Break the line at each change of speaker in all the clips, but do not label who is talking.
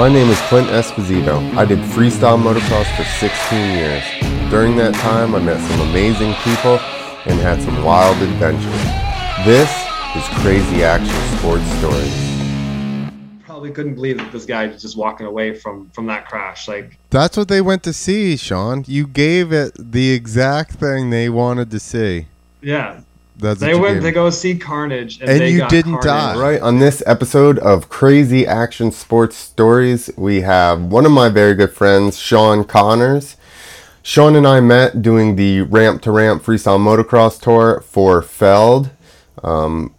My name is Clint Esposito. I did freestyle motocross for 16 years. During that time, I met some amazing people and had some wild adventures. This is Crazy Action Sports Stories.
Probably couldn't believe that this guy was just walking away from from that crash. Like
That's what they went to see, Shawn. You gave it the exact thing they wanted to see.
yeah,
That's
they went
gave
to go see Carnage, and,
And
they
you
got
didn't
carnage.
die. Right, on this episode of Crazy Action Sports Stories, we have one of my very good friends, Shawn Connors. Shawn and I met doing the Ramp to Ramp Freestyle Motocross Tour for Feld. Um,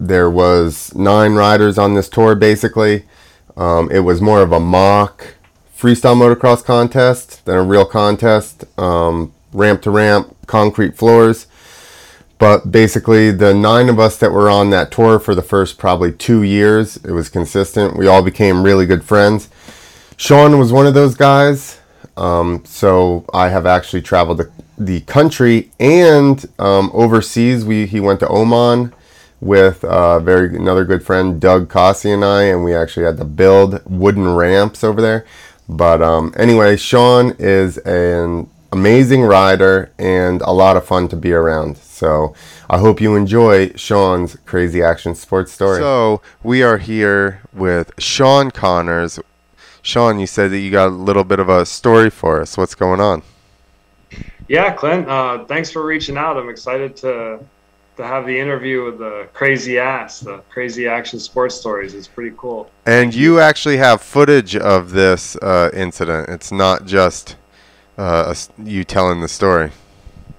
there was nine riders on this tour, basically. Um, it was more of a mock freestyle motocross contest than a real contest. Um, ramp to ramp, concrete floors. But basically, the nine of us that were on that tour for the first probably two years, it was consistent. We all became really good friends. Shawn was one of those guys. Um, so I have actually traveled the, the country and um, overseas. We he went to Oman with uh, very another good friend Doug Cossey and I, and we actually had to build wooden ramps over there. But um, anyway, Shawn is an amazing rider and a lot of fun to be around. So I hope you enjoy Shawn's crazy action sports story. So we are here with Shawn Connors. Shawn, you said that you got a little bit of a story for us. What's going on?
Yeah, Clint. Uh, thanks for reaching out. I'm excited to to have the interview with the crazy ass, the crazy action sports stories. It's pretty cool.
And you actually have footage of this uh, incident. It's not just uh, you telling the story.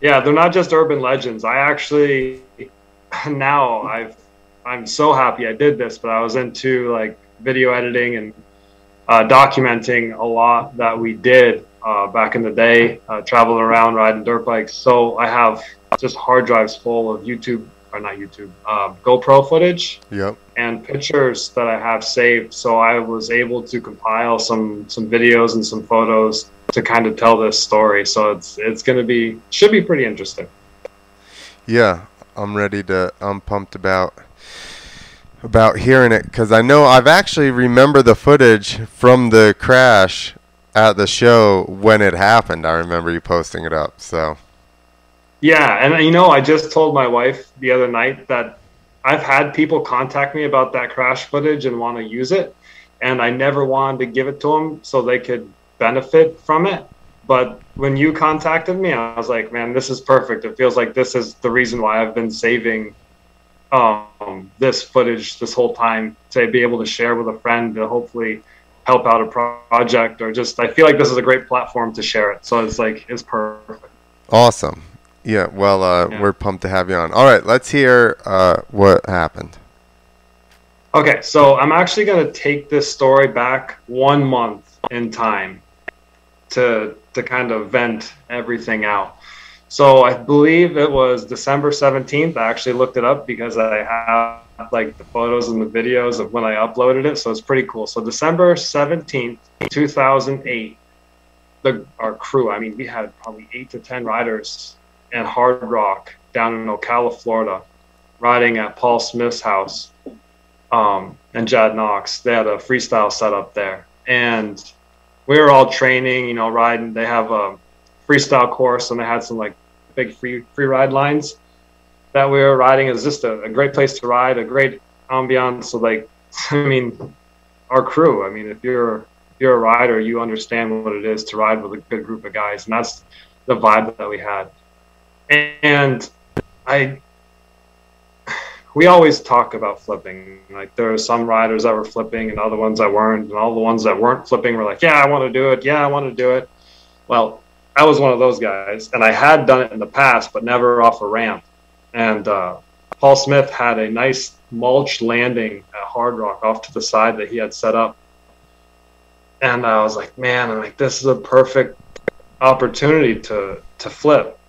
Yeah, they're not just urban legends. I actually now I've I'm so happy I did this, but I was into like video editing and uh, documenting a lot that we did uh, back in the day, uh, traveling around riding dirt bikes. So I have just hard drives full of YouTube or not YouTube, uh, GoPro footage
Yep.
and pictures that I have saved. So I was able to compile some some videos and some photos to kind of tell this story. So it's it's going to be should be pretty interesting.
Yeah, I'm ready to. I'm pumped about about hearing it because I know I've actually remember the footage from the crash at the show when it happened. I remember you posting it up. So
Yeah, and you know, I just told my wife the other night that I've had people contact me about that crash footage and want to use it, and I never wanted to give it to them so they could benefit from it. But when you contacted me, I was like, man, this is perfect. It feels like this is the reason why I've been saving um, this footage this whole time to be able to share with a friend to hopefully help out a project or just I feel like this is a great platform to share it. So it's like it's perfect.
awesome. Yeah. Well, uh,
Yeah.
we're pumped to have you on. All right, let's hear uh, what happened.
Okay, so I'm actually going to take this story back one month in time to to kind of vent everything out. So I believe it was December 17th. I actually looked it up because I have like the photos and the videos of when I uploaded it, so it's pretty cool. So December 17th, 2008, the our crew, I mean, we had probably 8 to 10 riders and Hard Rock down in Ocala, Florida, riding at Paul Smith's house um, and Jad Knox. They had a freestyle set up there, and we were all training. You know, riding. They have a freestyle course, and they had some like big free free ride lines that we were riding. It was just a, a great place to ride, a great ambiance. So like, I mean, our crew. I mean, if you're if you're a rider, you understand what it is to ride with a good group of guys, and that's the vibe that we had. And I we always talk about flipping. Like there are some riders that were flipping and other ones that weren't, and all the ones that weren't flipping were like, "Yeah, I want to do it. Yeah, I want to do it." Well, I was one of those guys, and I had done it in the past, but never off a ramp. And uh, Paul Smith had a nice mulch landing at Hard Rock off to the side that he had set up, and I was like, "Man, I'm like, this is a perfect opportunity to to flip."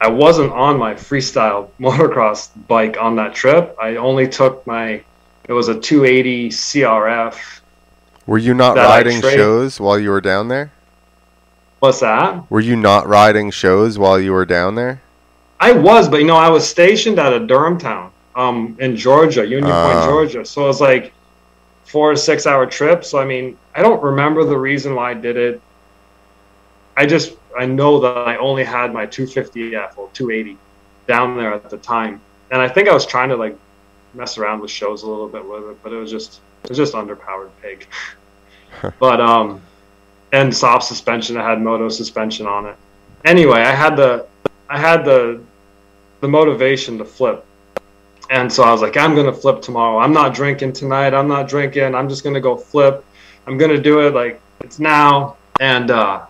I wasn't on my freestyle motocross bike on that trip. I only took my it was a 280 CRF.
Were you not riding shows while you were down there?
What's that?
Were you not riding shows while you were down there?
I was, but you know, I was stationed at a Durhamtown, um, in Georgia, Union
Ah.
Point, Georgia. So it was like four to six hour trip. So I mean, I don't remember the reason why I did it. I just I know that I only had my 250F or 280 down there at the time, and I think I was trying to like mess around with shows a little bit with it, but it was just it was just underpowered pig. but um, and soft suspension. I had moto suspension on it. Anyway, I had the I had the the motivation to flip. And so I was like, I'm gonna flip tomorrow. I'm not drinking tonight. I'm not drinking. I'm just gonna go flip. I'm gonna do it like it's now. And uh,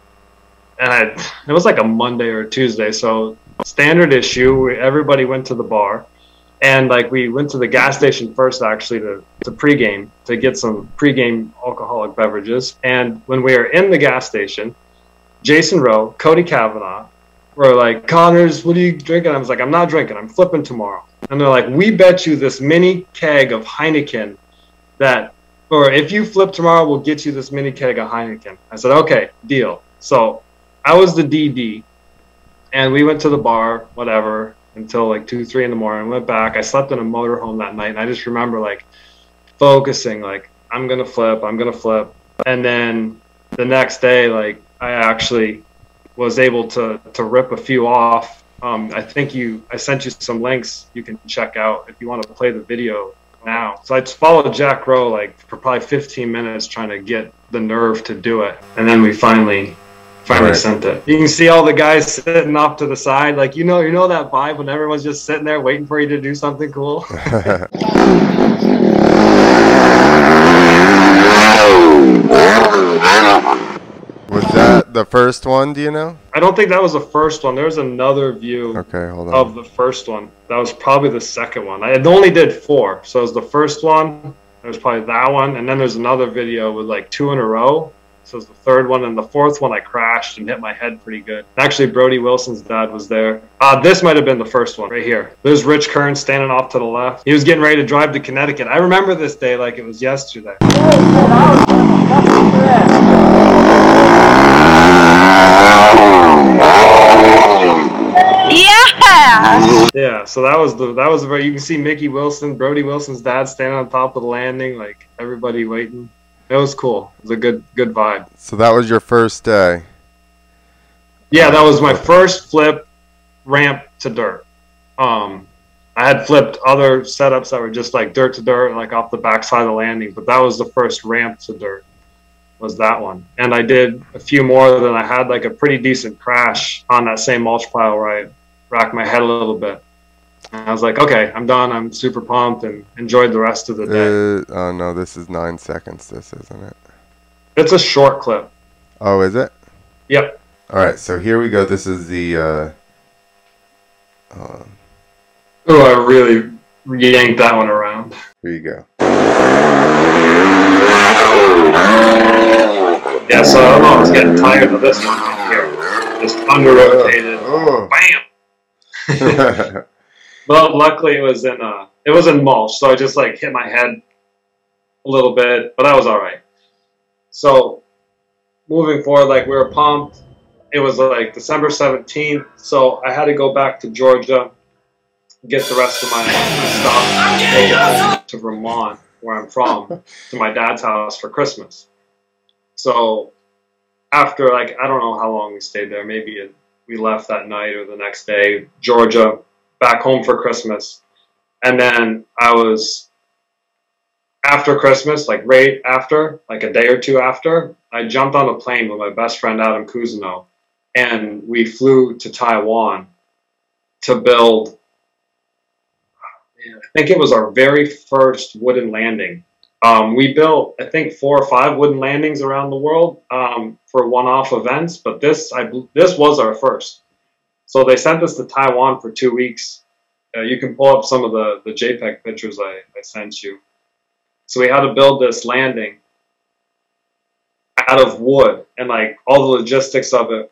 and I, it was like a Monday or Tuesday. So standard issue. Everybody went to the bar, and like we went to the gas station first actually to to pregame to get some pregame alcoholic beverages. And when we were in the gas station, Jason Rowe, Cody Kavanaugh, were like, Connors, what are you drinking? I was like, I'm not drinking. I'm flipping tomorrow. And they're like, we bet you this mini keg of Heineken that, or if you flip tomorrow, we'll get you this mini keg of Heineken. I said, okay, deal. So I was the DD, and we went to the bar, whatever, until like two, three in the morning. Went back. I slept in a motorhome that night, and I just remember like focusing, like I'm gonna flip, I'm gonna flip, and then the next day, like I actually was able to to rip a few off. Um, I think you I sent you some links you can check out if you want to play the video now. So I followed Jack Rowe like for probably 15 minutes trying to get the nerve to do it, and then we finally finally right. sent it. You can see all the guys sitting off to the side, like you know you know that vibe when everyone's just sitting there waiting for you to do something cool.
Was that the first one? Do you know?
I don't think that was the first one. There was another view.
Okay, hold on.
Of the first one, that was probably the second one. I only did four, so it was the first one. There's probably that one, and then there's another video with like two in a row. So it was the third one, and the fourth one I crashed and hit my head pretty good. Actually, Brody Wilson's dad was there. Uh, this might have been the first one right here. There's Rich Kern standing off to the left. He was getting ready to drive to Connecticut. I remember this day like it was yesterday.
Yeah.
Yeah. So that was the that was the very. You can see Mickey Wilson, Brody Wilson's dad, standing on top of the landing, like everybody waiting. It was cool. It was a good good vibe.
So that was your first day.
Yeah, that was my first flip ramp to dirt. Um, I had flipped other setups that were just like dirt to dirt, like off the backside of the landing, but that was the first ramp to dirt was that one. And I did a few more Then I had like a pretty decent crash on that same mulch pile where I racked my head a little bit. And I was like, okay, I'm done. I'm super pumped and enjoyed the rest of the day.
Uh, oh no, this is nine seconds. This isn't it.
It's a short clip.
Oh, is it?
Yep.
All right, so here we go. This is the. Uh,
oh, I really yanked that one around.
Here you go.
Yeah, so I don't know. I was getting tired of this one right here. Just under rotated. Oh. Bam. but luckily, it was in uh, it was in mulch, so I just like hit my head a little bit, but that was all right. So moving forward, like we were pumped. It was like December 17th, so I had to go back to Georgia, get the rest of my, my stuff to Vermont, where I'm from, to my dad's house for Christmas. So after like I don't know how long we stayed there. Maybe it, we left that night or the next day. Georgia, back home for Christmas, and then I was after Christmas, like right after, like a day or two after, I jumped on a plane with my best friend Adam Cousineau, and we flew to Taiwan to build. I think it was our very first wooden landing um, we built, I think, four or five wooden landings around the world um, for one-off events, but this, I this was our first. So they sent us to Taiwan for two weeks. Uh, you can pull up some of the the JPEG pictures I, I sent you. So we had to build this landing out of wood, and like all the logistics of it,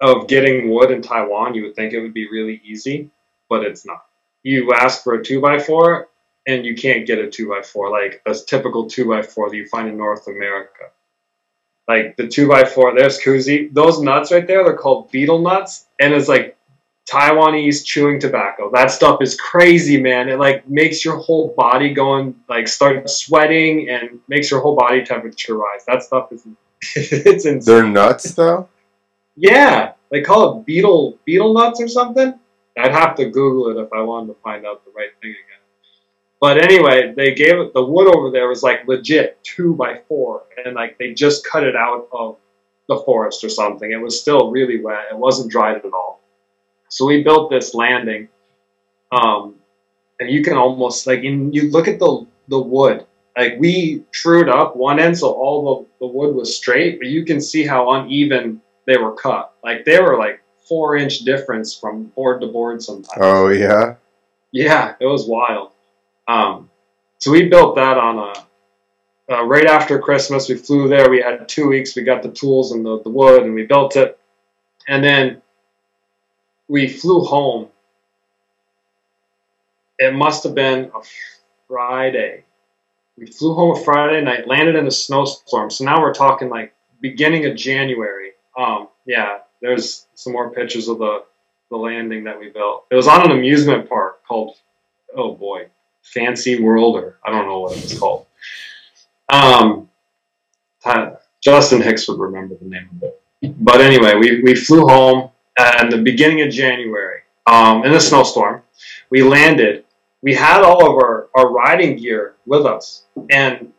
of getting wood in Taiwan, you would think it would be really easy, but it's not. You ask for a two by four, and you can't get a two by four like a typical two by four that you find in North America. Like the two by four, there's koozie. Those nuts right there, they're called betel nuts, and it's like Taiwanese chewing tobacco. That stuff is crazy, man. It like makes your whole body going like start sweating and makes your whole body temperature rise. That stuff is it's insane.
They're nuts though.
Yeah, they call it betel betel nuts or something. I'd have to Google it if I wanted to find out the right thing again. But anyway, they gave it the wood over there was like legit two by four, and like they just cut it out of the forest or something. It was still really wet. It wasn't dried at all. So we built this landing, um, and you can almost like in you look at the the wood. Like we trued up one end so all the, the wood was straight, but you can see how uneven they were cut. Like they were like four inch difference from board to board sometimes.
Oh yeah.
Yeah, it was wild. Um, so we built that on a uh, right after Christmas. We flew there. We had two weeks. We got the tools and the, the wood, and we built it. And then we flew home. It must have been a Friday. We flew home a Friday night, landed in a snowstorm. So now we're talking like beginning of January. Um, yeah, there's some more pictures of the the landing that we built. It was on an amusement park called, oh boy, Fancy World, or I don't know what it was called. Um, Justin Hicks would remember the name of it. But anyway, we, we flew home at the beginning of January um, in a snowstorm. We landed. We had all of our, our riding gear with us. And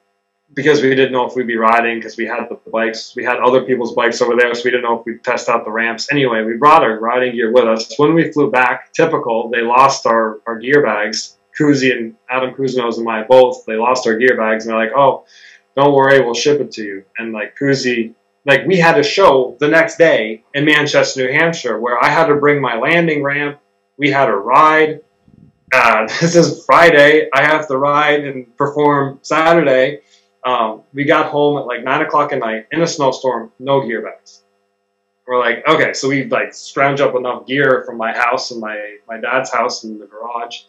because we didn't know if we'd be riding, because we had the bikes, we had other people's bikes over there, so we didn't know if we'd test out the ramps. Anyway, we brought our riding gear with us. When we flew back, typical, they lost our, our gear bags. Kuzi and Adam Cousineau and I both, they lost our gear bags, and they're like, oh, don't worry, we'll ship it to you. And like Kuzi, like we had a show the next day in Manchester, New Hampshire, where I had to bring my landing ramp. We had a ride. Uh, this is Friday. I have to ride and perform Saturday um, we got home at like nine o'clock at night in a snowstorm, no gear bags. We're like, okay, so we like scrounge up enough gear from my house and my my dad's house in the garage,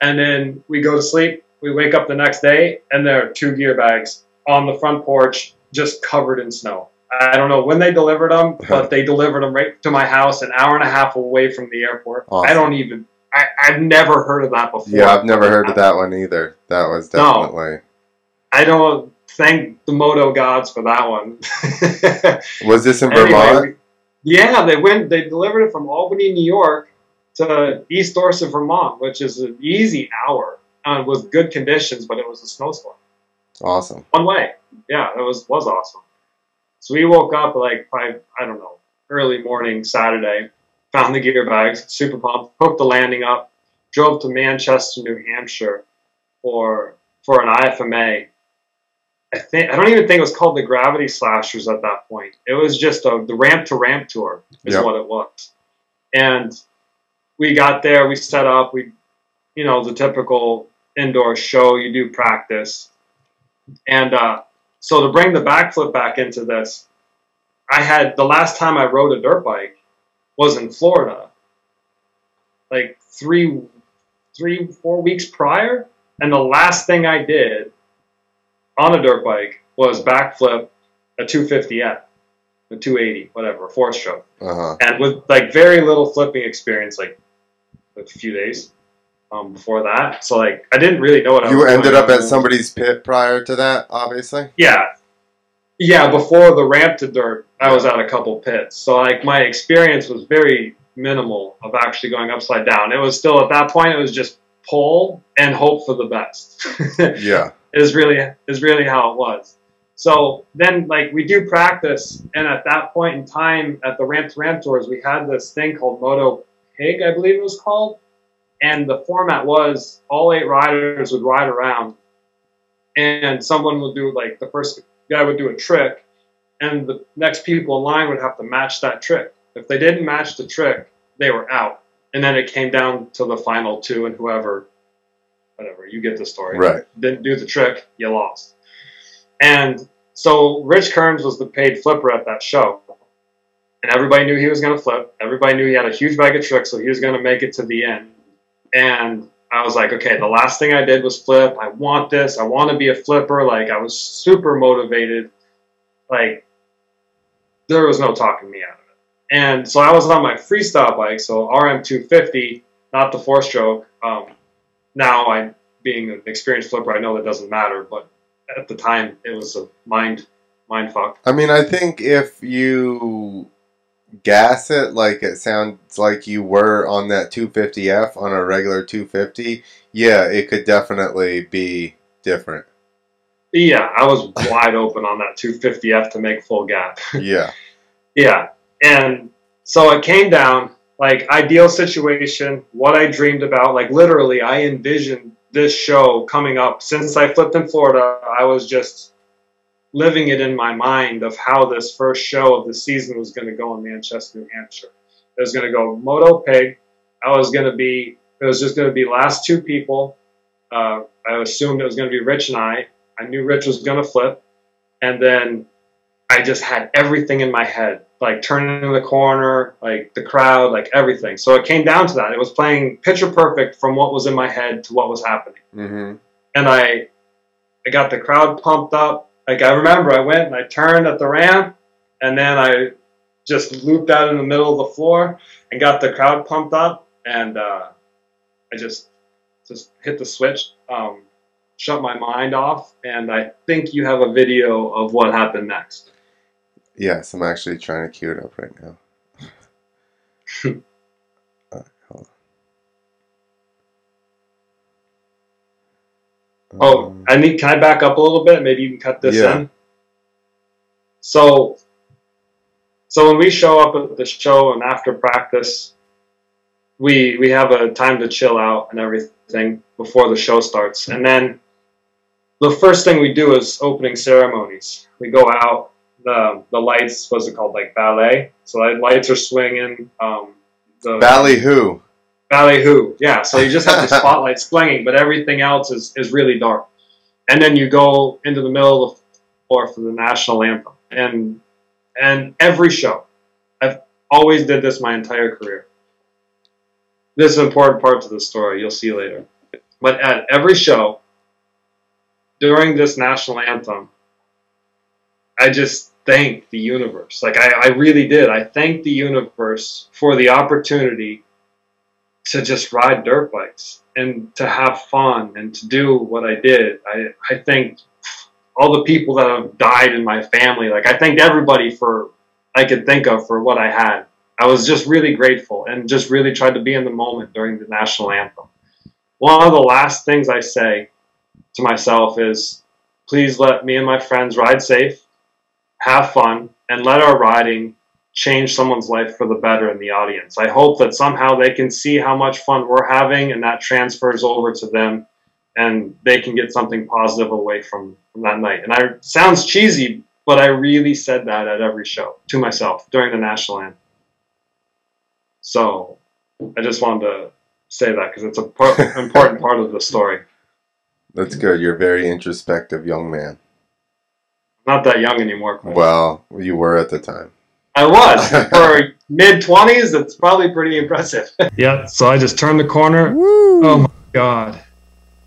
and then we go to sleep. We wake up the next day, and there are two gear bags on the front porch, just covered in snow. I don't know when they delivered them, but they delivered them right to my house, an hour and a half away from the airport. Awesome. I don't even. I, I've never heard of that before.
Yeah, I've never heard of that one either. That was definitely. No.
I don't thank the moto gods for that one.
was this in Vermont?
Yeah, they went. They delivered it from Albany, New York, to East Dorset, Vermont, which is an easy hour uh, with good conditions, but it was a snowstorm.
Awesome.
One way. Yeah, it was was awesome. So we woke up like five, I don't know, early morning Saturday, found the gear bags, super pumped, hooked the landing up, drove to Manchester, New Hampshire for for an IFMA I think I don't even think it was called the Gravity Slashers at that point. It was just a, the ramp to ramp tour is yep. what it was. And we got there, we set up, we, you know, the typical indoor show. You do practice, and uh, so to bring the backflip back into this, I had the last time I rode a dirt bike was in Florida, like three, three, four weeks prior, and the last thing I did on a dirt bike was backflip a 250F, a 280, whatever, a four stroke. Uh-huh. And with like very little flipping experience, like a few days um, before that. So like I didn't really know what
I you ended up at somebody's pit prior to that, obviously.
Yeah, yeah. Before the ramp to dirt, I was at a couple pits. So like my experience was very minimal of actually going upside down. It was still at that point. It was just pull and hope for the best.
yeah
is really is really how it was. So then, like we do practice, and at that point in time, at the ramp to ramp tours, we had this thing called Moto Pig, I believe it was called, and the format was all eight riders would ride around, and someone would do like the first guy would do a trick, and the next people in line would have to match that trick. If they didn't match the trick, they were out, and then it came down to the final two, and whoever whatever. You get the story.
Right.
Didn't do the trick, you lost. And so Rich Kearns was the paid flipper at that show. And everybody knew he was going to flip. Everybody knew he had a huge bag of tricks, so he was going to make it to the end. And I was like, okay, the last thing I did was flip. I want this. I want to be a flipper. Like, I was super motivated. Like, there was no talking me out of it. And so I was on my freestyle bike, so RM250, not the four stroke. Um, now I, being an experienced flipper, I know that doesn't matter, but at the time it was a mind mind fuck.
I mean, I think if you gas it like it sounds like you were on that 250F on a regular 250, yeah, it could definitely be different.
Yeah, I was wide open on that 250F to make full gap.
Yeah.
yeah. And so it came down like ideal situation, what I dreamed about. Like literally, I envisioned this show coming up since I flipped in Florida. I was just living it in my mind of how this first show of the season was going to go in Manchester, New Hampshire. It was going to go Moto Pig. I was going to be, it was just going to be last two people. Uh, I assumed it was going to be Rich and I. I knew Rich was going to flip. And then I just had everything in my head, like turning the corner, like the crowd, like everything. So it came down to that. It was playing picture perfect from what was in my head to what was happening.
Mm-hmm.
And I, I got the crowd pumped up. Like I remember, I went and I turned at the ramp, and then I just looped out in the middle of the floor and got the crowd pumped up, and uh, I just just hit the switch, um, shut my mind off, and I think you have a video of what happened next.
Yes, I'm actually trying to cue it up right now. uh, hold on.
Oh,
Um,
I need. Can I back up a little bit? Maybe you can cut this
Yeah.
in. So, so when we show up at the show and after practice, we we have a time to chill out and everything before the show starts, and then the first thing we do is opening ceremonies. We go out. The the lights. What's it called? Like ballet. So the lights are swinging. Um, the
Ballyhoo.
Ballyhoo, yeah. So you just have the spotlight swinging, but everything else is, is really dark. And then you go into the middle of the floor for the national anthem. And and every show, I've always did this my entire career. This is an important part to the story. You'll see later. But at every show, during this national anthem, I just thanked the universe. Like I, I really did. I thanked the universe for the opportunity to just ride dirt bikes and to have fun and to do what I did. I, I thank all the people that have died in my family. Like I thanked everybody for I could think of for what I had. I was just really grateful and just really tried to be in the moment during the national anthem. One of the last things I say to myself is please let me and my friends ride safe, have fun, and let our riding change someone's life for the better in the audience. I hope that somehow they can see how much fun we're having and that transfers over to them and they can get something positive away from, from that night. And I sounds cheesy, but I really said that at every show to myself during the national anthem. So I just wanted to say that because it's a part, important part of the story.
That's good. You're a very introspective young man.
Not that young anymore. Quite.
Well, you were at the time.
I was for mid twenties. It's probably pretty impressive. yeah. So I just turned the corner.
Woo!
Oh my god!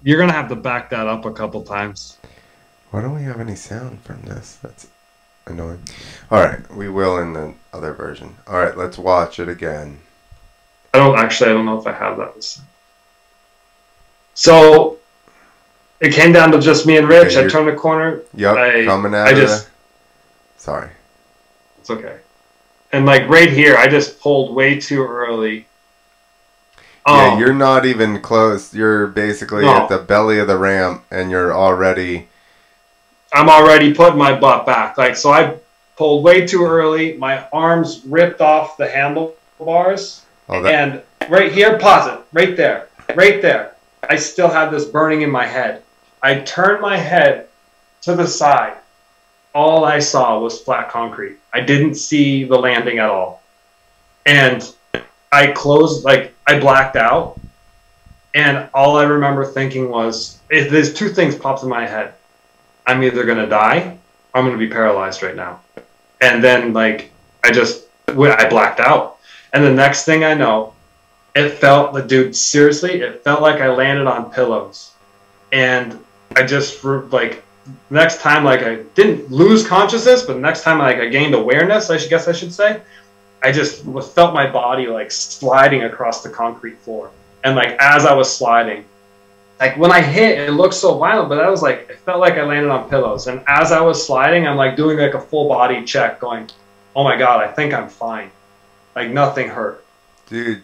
You're gonna have to back that up a couple times.
Why don't we have any sound from this? That's annoying. All right, we will in the other version. All right, let's watch it again.
I don't actually. I don't know if I have that. So it came down to just me and Rich.
Okay,
I
you're-
turned the corner.
Yep,
I-
coming out
I
of
just-
the- Sorry.
It's okay. And like right here, I just pulled way too early.
Yeah,
Um,
you're not even close. You're basically
No.
at the belly of the ramp, and you're already.
I'm already putting my butt back. Like so, I pulled way too early. My arms ripped off the handlebars.
Oh, that,
And right here, pause it. Right there. Right there. I still have this burning in my head. I turned my head to the side. All I saw was flat concrete. I didn't see the landing at all. And I closed, like, I blacked out. And all I remember thinking was, if there's two things popped in my head. I'm either going to die or I'm going to be paralyzed right now. And then, like, I just, I blacked out. And the next thing I know, it felt the dude seriously. It felt like I landed on pillows, and I just like next time like I didn't lose consciousness, but next time like I gained awareness. I should guess I should say. I just felt my body like sliding across the concrete floor. And like as I was sliding, like when I hit, it looked so violent, but I was like, it felt like I landed on pillows. And as I was sliding, I'm like doing like a full body check, going, oh my God, I think I'm fine. Like nothing hurt.
Dude.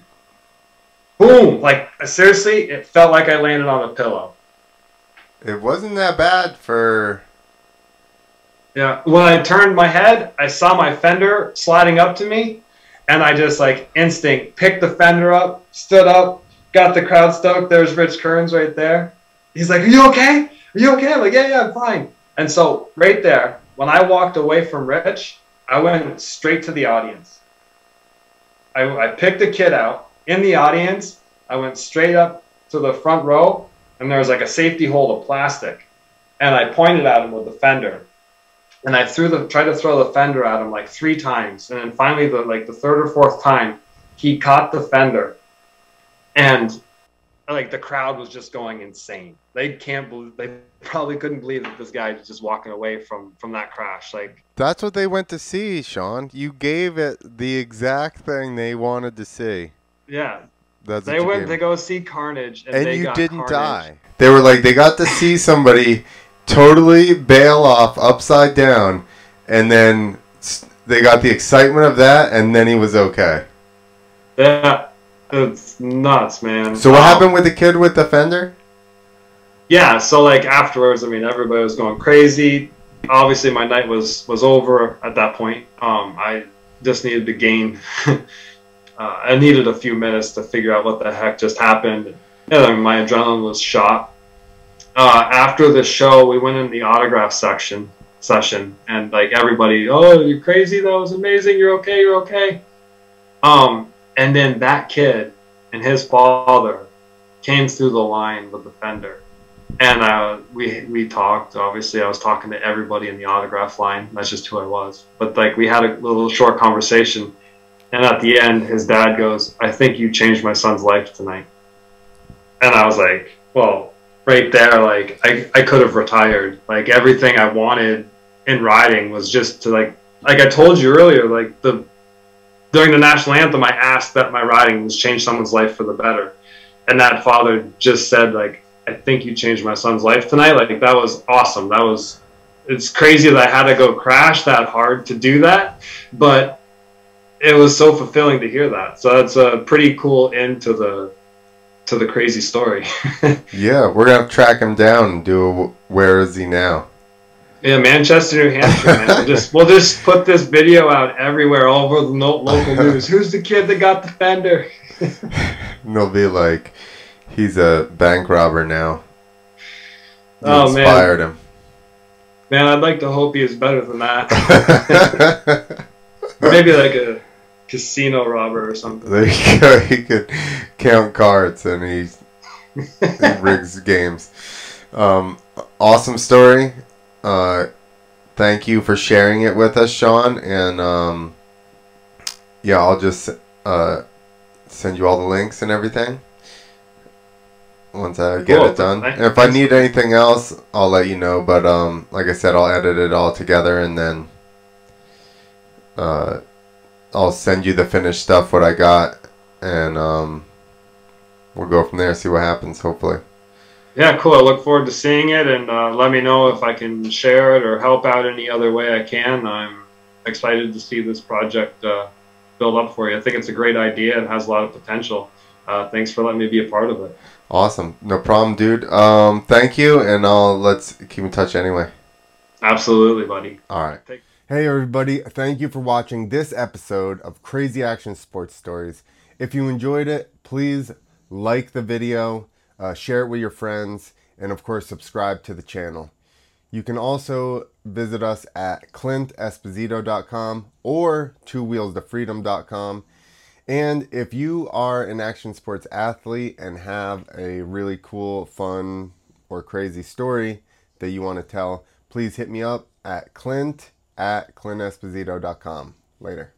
Boom! Like seriously, it felt like I landed on a pillow.
It wasn't that bad for.
Yeah. When I turned my head, I saw my fender sliding up to me, and I just like instinct picked the fender up, stood up, got the crowd stoked. There's Rich Kearns right there. He's like, "Are you okay? Are you okay?" I'm like, "Yeah, yeah, I'm fine." And so right there, when I walked away from Rich, I went straight to the audience. I, I picked a kid out in the audience. I went straight up to the front row, and there was like a safety hold of plastic, and I pointed at him with the fender, and I threw the tried to throw the fender at him like three times, and then finally the like the third or fourth time, he caught the fender, and like the crowd was just going insane. They can't believe they probably couldn't believe that this guy was just walking away from from that crash. Like
that's what they went to see, Shawn. You gave it the exact thing they wanted to see.
Yeah. That's they went to go see Carnage, and,
and you didn't
Carnage.
die. They were like they got to see somebody totally bail off upside down, and then they got the excitement of that, and then he was okay.
Yeah, it's nuts, man.
So what um, happened with the kid with the fender?
Yeah, so like afterwards, I mean, everybody was going crazy. Obviously, my night was was over at that point. Um, I just needed to gain. uh, I needed a few minutes to figure out what the heck just happened. And my adrenaline was shot. Uh, after the show, we went in the autograph section session, and like everybody, oh, you're crazy. That was amazing. You're okay. You're okay. Um, and then that kid and his father came through the line with the fender. And uh, we we talked. Obviously, I was talking to everybody in the autograph line. That's just who I was. But like, we had a little short conversation, and at the end, his dad goes, "I think you changed my son's life tonight." And I was like, "Well, right there, like I I could have retired. Like everything I wanted in riding was just to like like I told you earlier, like the during the national anthem, I asked that my riding was change someone's life for the better, and that father just said like, "I think you changed my son's life tonight." Like that was awesome. That was it's crazy that I had to go crash that hard to do that, but it was so fulfilling to hear that. So that's a pretty cool end to the to the crazy story.
yeah, we're gonna track him down and do a, where is he now?
Yeah, Manchester, New Hampshire, man. We'll just we'll just put this video out everywhere, all over the local news. Who's the kid that got the fender?
and they'll be like, he's a bank robber now.
You oh
inspired
man. him. Man, I'd like to hope he is better than that. Maybe like a casino robber or something.
There you go. He could count cards and he, he rigs games. Um, awesome story uh, thank you for sharing it with us, Shawn. And um, yeah, I'll just uh, send you all the links and everything once I get cool. it done. And if I need anything else, I'll let you know. But um, like I said, I'll edit it all together and then uh, I'll send you the finished stuff what I got, and um, we'll go from there. See what happens. Hopefully.
Yeah, cool. I look forward to seeing it, and uh, let me know if I can share it or help out any other way I can. I'm excited to see this project uh, build up for you. I think it's a great idea and has a lot of potential. Uh, thanks for letting me be a part of it.
Awesome. No problem, dude. Um, thank you, and I'll let's keep in touch anyway.
Absolutely, buddy.
All right. Take- hey, everybody. Thank you for watching this episode of Crazy Action Sports Stories. If you enjoyed it, please like the video uh, share it with your friends, and of course, subscribe to the channel. You can also visit us at clintesposito.com or twowheelstofreedom.com. And if you are an action sports athlete and have a really cool, fun, or crazy story that you want to tell, please hit me up at clint at clintesposito.com. Later.